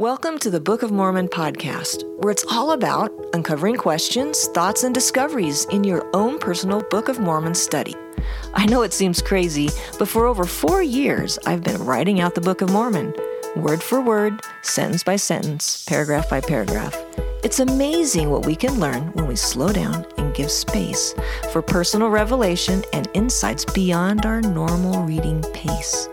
Welcome to the Book of Mormon podcast, where it's all about uncovering questions, thoughts, and discoveries in your own personal Book of Mormon study. I know it seems crazy, but for over four years, I've been writing out the Book of Mormon, word for word, sentence by sentence, paragraph by paragraph. It's amazing what we can learn when we slow down and give space for personal revelation and insights beyond our normal reading pace.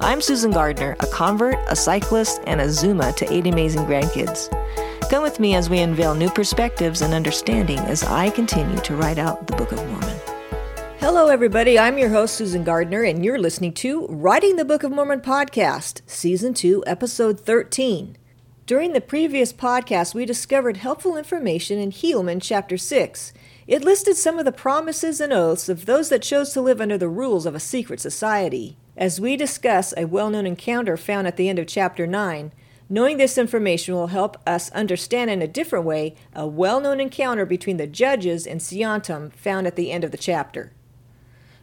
I'm Susan Gardner, a convert, a cyclist, and a Zuma to eight amazing grandkids. Come with me as we unveil new perspectives and understanding as I continue to write out the Book of Mormon. Hello, everybody. I'm your host, Susan Gardner, and you're listening to Writing the Book of Mormon podcast, Season 2, Episode 13. During the previous podcast, we discovered helpful information in Helaman chapter 6. It listed some of the promises and oaths of those that chose to live under the rules of a secret society. As we discuss a well known encounter found at the end of chapter 9, knowing this information will help us understand in a different way a well known encounter between the judges and Seantum found at the end of the chapter.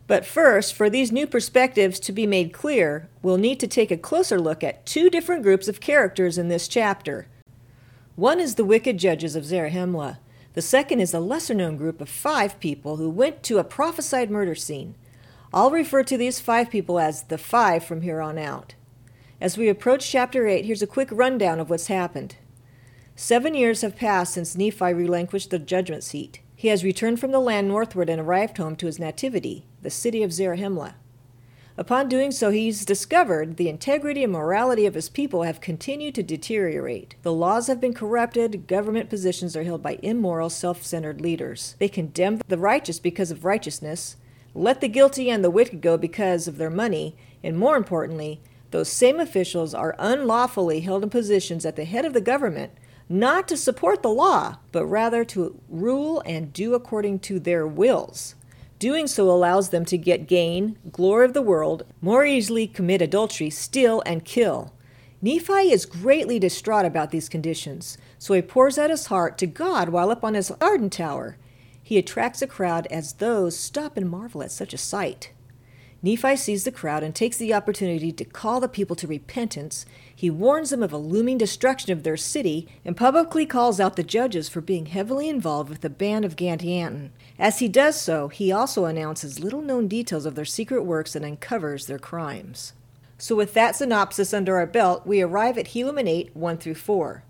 But first, for these new perspectives to be made clear, we'll need to take a closer look at two different groups of characters in this chapter. One is the wicked judges of Zarahemla. The second is a lesser known group of five people who went to a prophesied murder scene. I'll refer to these five people as the five from here on out. As we approach chapter 8, here's a quick rundown of what's happened. Seven years have passed since Nephi relinquished the judgment seat. He has returned from the land northward and arrived home to his nativity, the city of Zarahemla. Upon doing so, he's discovered the integrity and morality of his people have continued to deteriorate. The laws have been corrupted, government positions are held by immoral, self centered leaders. They condemn the righteous because of righteousness, let the guilty and the wicked go because of their money, and more importantly, those same officials are unlawfully held in positions at the head of the government, not to support the law, but rather to rule and do according to their wills. Doing so allows them to get gain, glory of the world, more easily commit adultery, steal, and kill. Nephi is greatly distraught about these conditions, so he pours out his heart to God while up on his garden tower. He attracts a crowd as those stop and marvel at such a sight. Nephi sees the crowd and takes the opportunity to call the people to repentance. He warns them of a looming destruction of their city and publicly calls out the judges for being heavily involved with the band of Gadianton. As he does so, he also announces little known details of their secret works and uncovers their crimes. So, with that synopsis under our belt, we arrive at Helaman 8 1 through 4.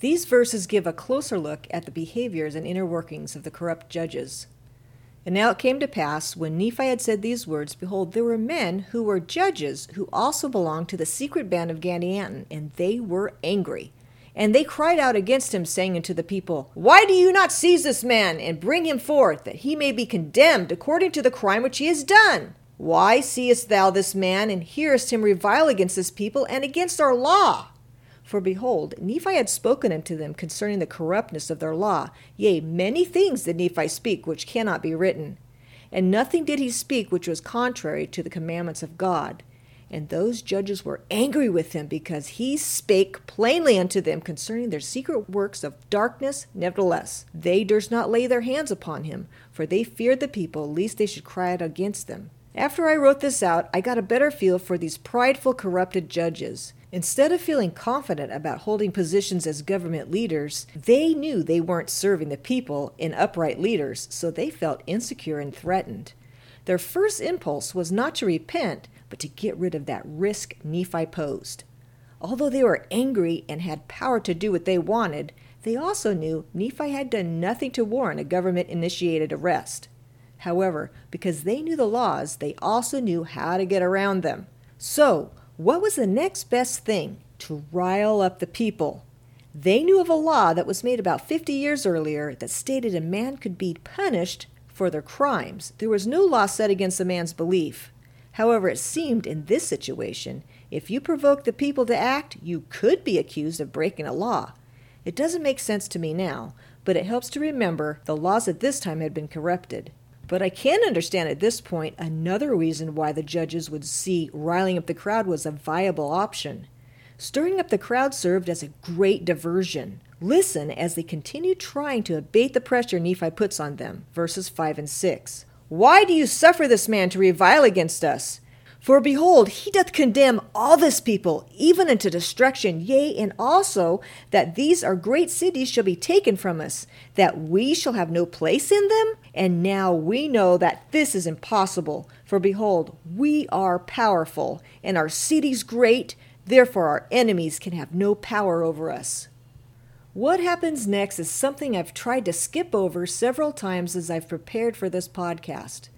These verses give a closer look at the behaviors and inner workings of the corrupt judges. And now it came to pass, when Nephi had said these words, behold, there were men who were judges who also belonged to the secret band of Gadianton, and they were angry. And they cried out against him, saying unto the people, Why do you not seize this man and bring him forth, that he may be condemned according to the crime which he has done? Why seest thou this man, and hearest him revile against this people and against our law? For behold, Nephi had spoken unto them concerning the corruptness of their law. Yea, many things did Nephi speak which cannot be written. And nothing did he speak which was contrary to the commandments of God. And those judges were angry with him because he spake plainly unto them concerning their secret works of darkness. Nevertheless, they durst not lay their hands upon him, for they feared the people, lest they should cry out against them. After I wrote this out, I got a better feel for these prideful, corrupted judges. Instead of feeling confident about holding positions as government leaders, they knew they weren't serving the people in upright leaders, so they felt insecure and threatened. Their first impulse was not to repent, but to get rid of that risk Nephi posed. Although they were angry and had power to do what they wanted, they also knew Nephi had done nothing to warrant a government initiated arrest. However, because they knew the laws, they also knew how to get around them. So, what was the next best thing? To rile up the people. They knew of a law that was made about 50 years earlier that stated a man could be punished for their crimes. There was no law set against a man's belief. However, it seemed in this situation, if you provoked the people to act, you could be accused of breaking a law. It doesn't make sense to me now, but it helps to remember the laws at this time had been corrupted. But I can understand at this point another reason why the judges would see riling up the crowd was a viable option. Stirring up the crowd served as a great diversion. Listen as they continue trying to abate the pressure Nephi puts on them. Verses 5 and 6. Why do you suffer this man to revile against us? For behold, he doth condemn all this people, even unto destruction, yea, and also that these our great cities shall be taken from us, that we shall have no place in them? And now we know that this is impossible. For behold, we are powerful, and our cities great, therefore our enemies can have no power over us. What happens next is something I've tried to skip over several times as I've prepared for this podcast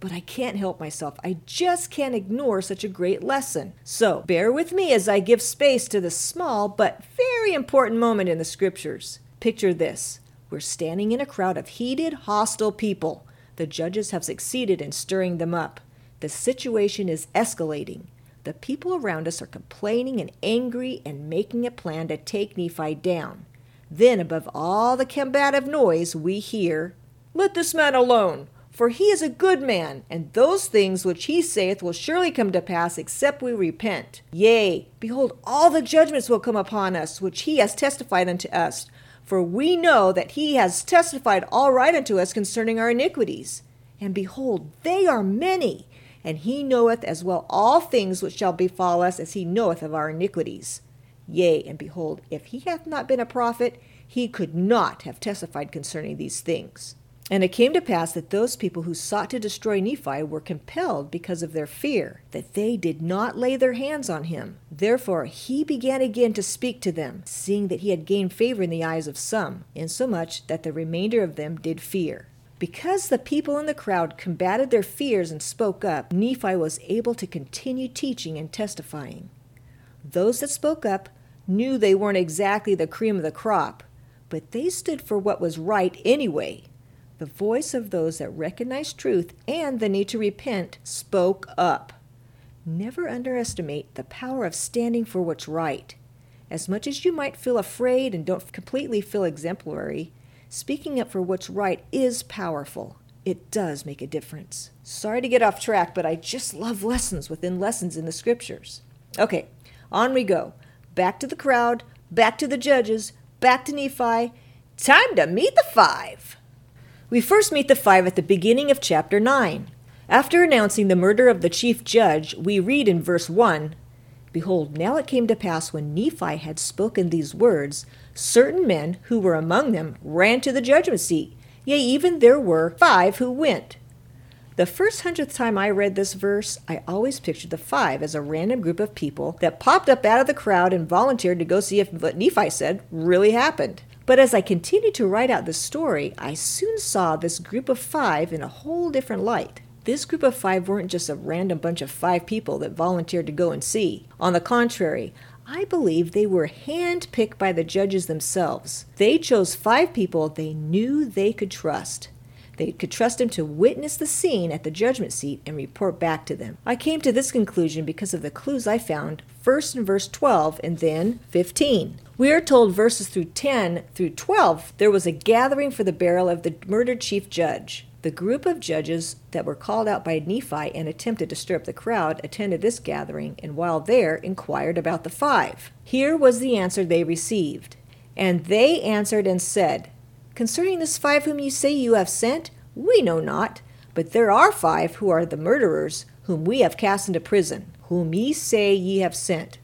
but I can't help myself. I just can't ignore such a great lesson. So bear with me as I give space to this small but very important moment in the scriptures. Picture this we're standing in a crowd of heated, hostile people. The judges have succeeded in stirring them up. The situation is escalating. The people around us are complaining and angry and making a plan to take Nephi down. Then, above all the combative noise, we hear, Let this man alone! For he is a good man, and those things which he saith will surely come to pass, except we repent. Yea, behold, all the judgments will come upon us, which he has testified unto us. For we know that he has testified all right unto us concerning our iniquities. And behold, they are many, and he knoweth as well all things which shall befall us as he knoweth of our iniquities. Yea, and behold, if he hath not been a prophet, he could not have testified concerning these things. And it came to pass that those people who sought to destroy Nephi were compelled because of their fear, that they did not lay their hands on him. Therefore he began again to speak to them, seeing that he had gained favor in the eyes of some, insomuch that the remainder of them did fear. Because the people in the crowd combated their fears and spoke up, Nephi was able to continue teaching and testifying. Those that spoke up knew they weren't exactly the cream of the crop, but they stood for what was right anyway the voice of those that recognized truth and the need to repent spoke up. Never underestimate the power of standing for what's right. As much as you might feel afraid and don't completely feel exemplary, speaking up for what's right is powerful. It does make a difference. Sorry to get off track, but I just love lessons within lessons in the scriptures. Okay, on we go. Back to the crowd, back to the judges, back to Nephi. Time to meet the five. We first meet the five at the beginning of chapter 9. After announcing the murder of the chief judge, we read in verse 1 Behold, now it came to pass when Nephi had spoken these words, certain men who were among them ran to the judgment seat. Yea, even there were five who went. The first hundredth time I read this verse, I always pictured the five as a random group of people that popped up out of the crowd and volunteered to go see if what Nephi said really happened. But as I continued to write out the story, I soon saw this group of five in a whole different light. This group of five weren't just a random bunch of five people that volunteered to go and see. On the contrary, I believe they were handpicked by the judges themselves. They chose five people they knew they could trust. They could trust him to witness the scene at the judgment seat and report back to them. I came to this conclusion because of the clues I found first in verse 12 and then 15. We are told verses through 10 through 12 there was a gathering for the burial of the murdered chief judge. The group of judges that were called out by Nephi and attempted to stir up the crowd attended this gathering and while there inquired about the five. Here was the answer they received. And they answered and said, Concerning this five whom you say you have sent, we know not, but there are five who are the murderers, whom we have cast into prison, whom ye say ye have sent.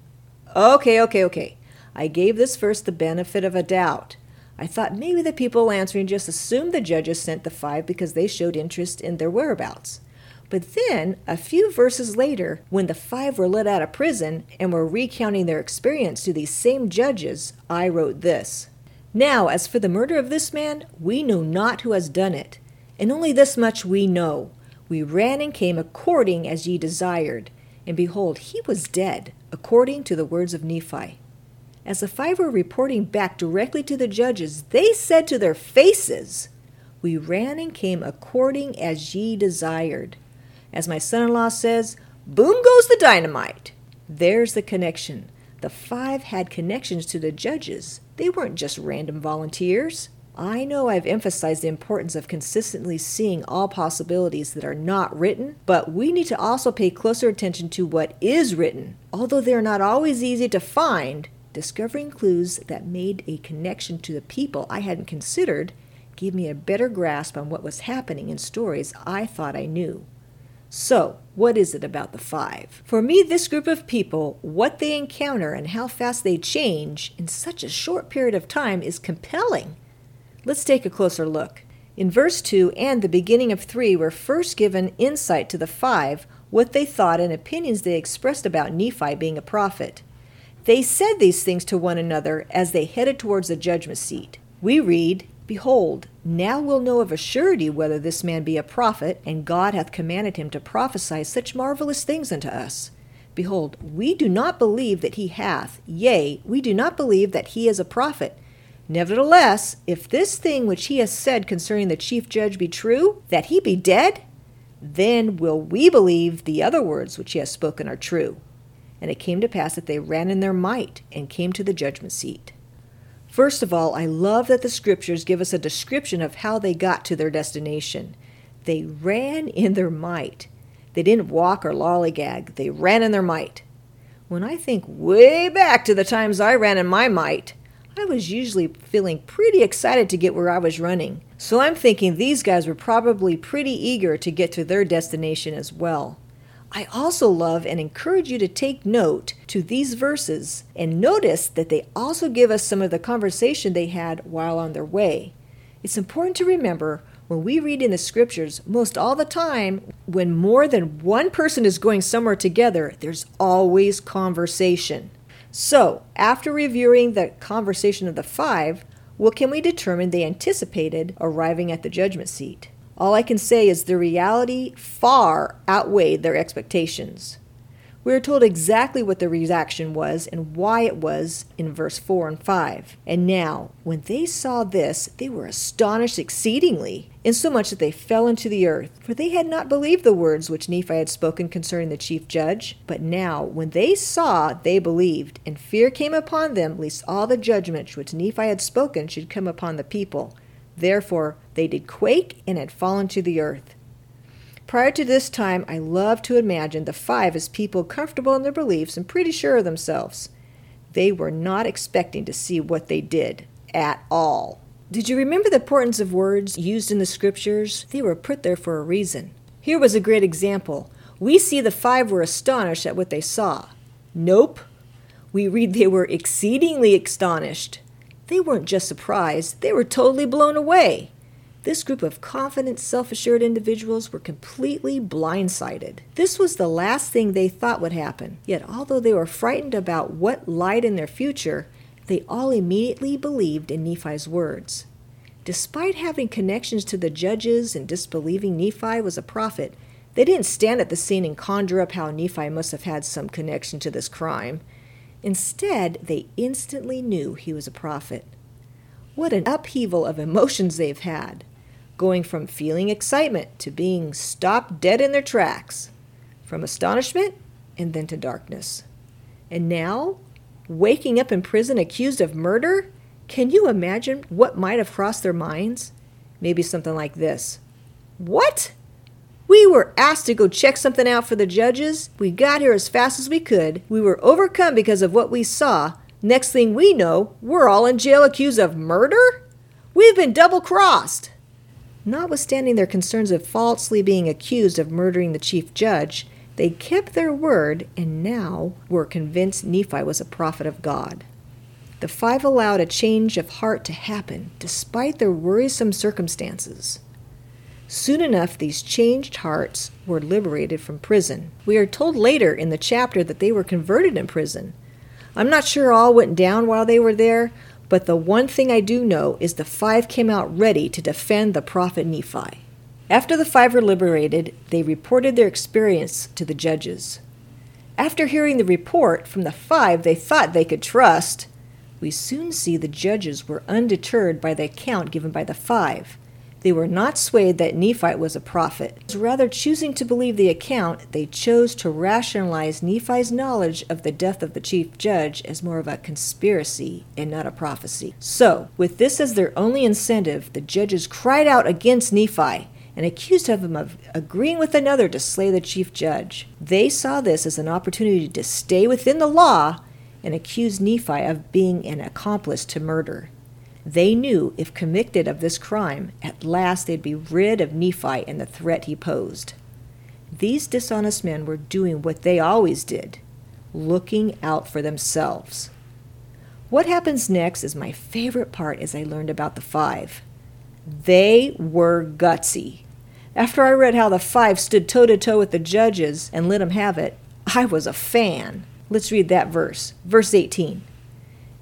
Okay, okay, okay. I gave this verse the benefit of a doubt. I thought maybe the people answering just assumed the judges sent the five because they showed interest in their whereabouts. But then, a few verses later, when the five were let out of prison and were recounting their experience to these same judges, I wrote this now, as for the murder of this man, we know not who has done it. And only this much we know We ran and came according as ye desired, and behold, he was dead, according to the words of Nephi. As the five were reporting back directly to the judges, they said to their faces, We ran and came according as ye desired. As my son in law says, Boom goes the dynamite. There's the connection. The five had connections to the judges. They weren't just random volunteers. I know I've emphasized the importance of consistently seeing all possibilities that are not written, but we need to also pay closer attention to what is written. Although they're not always easy to find, discovering clues that made a connection to the people I hadn't considered gave me a better grasp on what was happening in stories I thought I knew. So, what is it about the five? For me, this group of people, what they encounter and how fast they change in such a short period of time is compelling. Let's take a closer look. In verse 2 and the beginning of 3, we're first given insight to the five, what they thought and opinions they expressed about Nephi being a prophet. They said these things to one another as they headed towards the judgment seat. We read, Behold, now we'll know of a surety whether this man be a prophet, and God hath commanded him to prophesy such marvelous things unto us. Behold, we do not believe that he hath, yea, we do not believe that he is a prophet. Nevertheless, if this thing which he has said concerning the chief judge be true, that he be dead, then will we believe the other words which he has spoken are true. And it came to pass that they ran in their might and came to the judgment seat. First of all, I love that the scriptures give us a description of how they got to their destination. They ran in their might. They didn't walk or lollygag, they ran in their might. When I think way back to the times I ran in my might, I was usually feeling pretty excited to get where I was running. So I'm thinking these guys were probably pretty eager to get to their destination as well. I also love and encourage you to take note to these verses and notice that they also give us some of the conversation they had while on their way. It's important to remember when we read in the scriptures, most all the time, when more than one person is going somewhere together, there's always conversation. So, after reviewing the conversation of the five, what can we determine they anticipated arriving at the judgment seat? All I can say is the reality far outweighed their expectations. We are told exactly what the reaction was and why it was in verse 4 and 5. And now, when they saw this, they were astonished exceedingly, insomuch that they fell into the earth. For they had not believed the words which Nephi had spoken concerning the chief judge. But now, when they saw, they believed, and fear came upon them, lest all the judgment which Nephi had spoken should come upon the people. Therefore, they did quake and had fallen to the earth. Prior to this time, I loved to imagine the five as people comfortable in their beliefs and pretty sure of themselves. They were not expecting to see what they did at all. Did you remember the importance of words used in the scriptures? They were put there for a reason. Here was a great example. We see the five were astonished at what they saw. Nope. We read they were exceedingly astonished. They weren't just surprised, they were totally blown away. This group of confident, self assured individuals were completely blindsided. This was the last thing they thought would happen. Yet, although they were frightened about what lied in their future, they all immediately believed in Nephi's words. Despite having connections to the judges and disbelieving Nephi was a prophet, they didn't stand at the scene and conjure up how Nephi must have had some connection to this crime. Instead, they instantly knew he was a prophet. What an upheaval of emotions they've had going from feeling excitement to being stopped dead in their tracks, from astonishment and then to darkness. And now, waking up in prison accused of murder? Can you imagine what might have crossed their minds? Maybe something like this What? We were asked to go check something out for the judges. We got here as fast as we could. We were overcome because of what we saw. Next thing we know, we're all in jail accused of murder? We've been double crossed. Notwithstanding their concerns of falsely being accused of murdering the chief judge, they kept their word and now were convinced Nephi was a prophet of God. The five allowed a change of heart to happen despite their worrisome circumstances. Soon enough, these changed hearts were liberated from prison. We are told later in the chapter that they were converted in prison. I'm not sure all went down while they were there, but the one thing I do know is the five came out ready to defend the prophet Nephi. After the five were liberated, they reported their experience to the judges. After hearing the report from the five they thought they could trust, we soon see the judges were undeterred by the account given by the five. They were not swayed that Nephi was a prophet. Rather, choosing to believe the account, they chose to rationalize Nephi's knowledge of the death of the chief judge as more of a conspiracy and not a prophecy. So, with this as their only incentive, the judges cried out against Nephi and accused him of agreeing with another to slay the chief judge. They saw this as an opportunity to stay within the law and accused Nephi of being an accomplice to murder. They knew if convicted of this crime, at last they'd be rid of Nephi and the threat he posed. These dishonest men were doing what they always did looking out for themselves. What happens next is my favorite part as I learned about the five. They were gutsy. After I read how the five stood toe to toe with the judges and let them have it, I was a fan. Let's read that verse. Verse 18.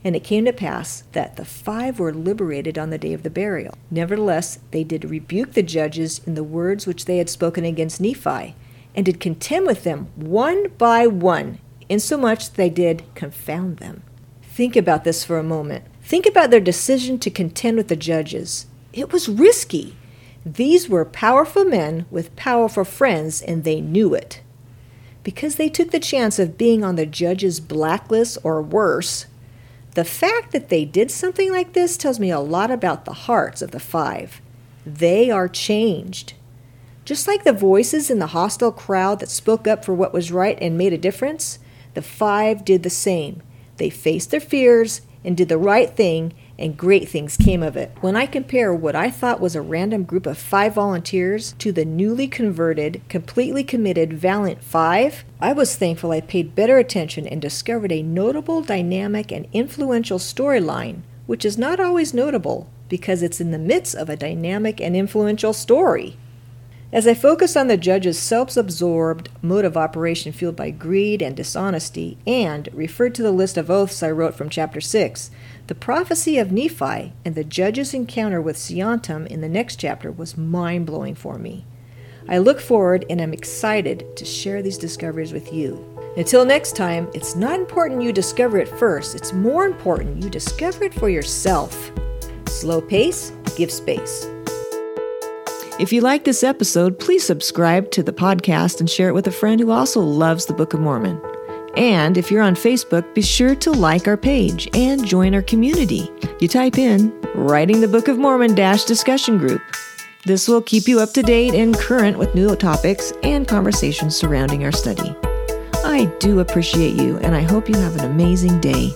And it came to pass that the five were liberated on the day of the burial. Nevertheless, they did rebuke the judges in the words which they had spoken against Nephi, and did contend with them one by one, insomuch that they did confound them. Think about this for a moment. Think about their decision to contend with the judges. It was risky. These were powerful men with powerful friends, and they knew it. Because they took the chance of being on the judge's blacklist or worse, the fact that they did something like this tells me a lot about the hearts of the five. They are changed. Just like the voices in the hostile crowd that spoke up for what was right and made a difference, the five did the same. They faced their fears and did the right thing, and great things came of it. When I compare what I thought was a random group of five volunteers to the newly converted, completely committed Valiant Five, I was thankful I paid better attention and discovered a notable, dynamic, and influential storyline, which is not always notable because it's in the midst of a dynamic and influential story. As I focus on the judge's self absorbed mode of operation fueled by greed and dishonesty, and referred to the list of oaths I wrote from chapter 6, the prophecy of Nephi and the judge's encounter with Seantum in the next chapter was mind blowing for me. I look forward and am excited to share these discoveries with you. Until next time, it's not important you discover it first, it's more important you discover it for yourself. Slow pace, give space. If you like this episode, please subscribe to the podcast and share it with a friend who also loves the Book of Mormon. And if you're on Facebook, be sure to like our page and join our community. You type in Writing the Book of Mormon Dash Discussion Group. This will keep you up to date and current with new topics and conversations surrounding our study. I do appreciate you, and I hope you have an amazing day.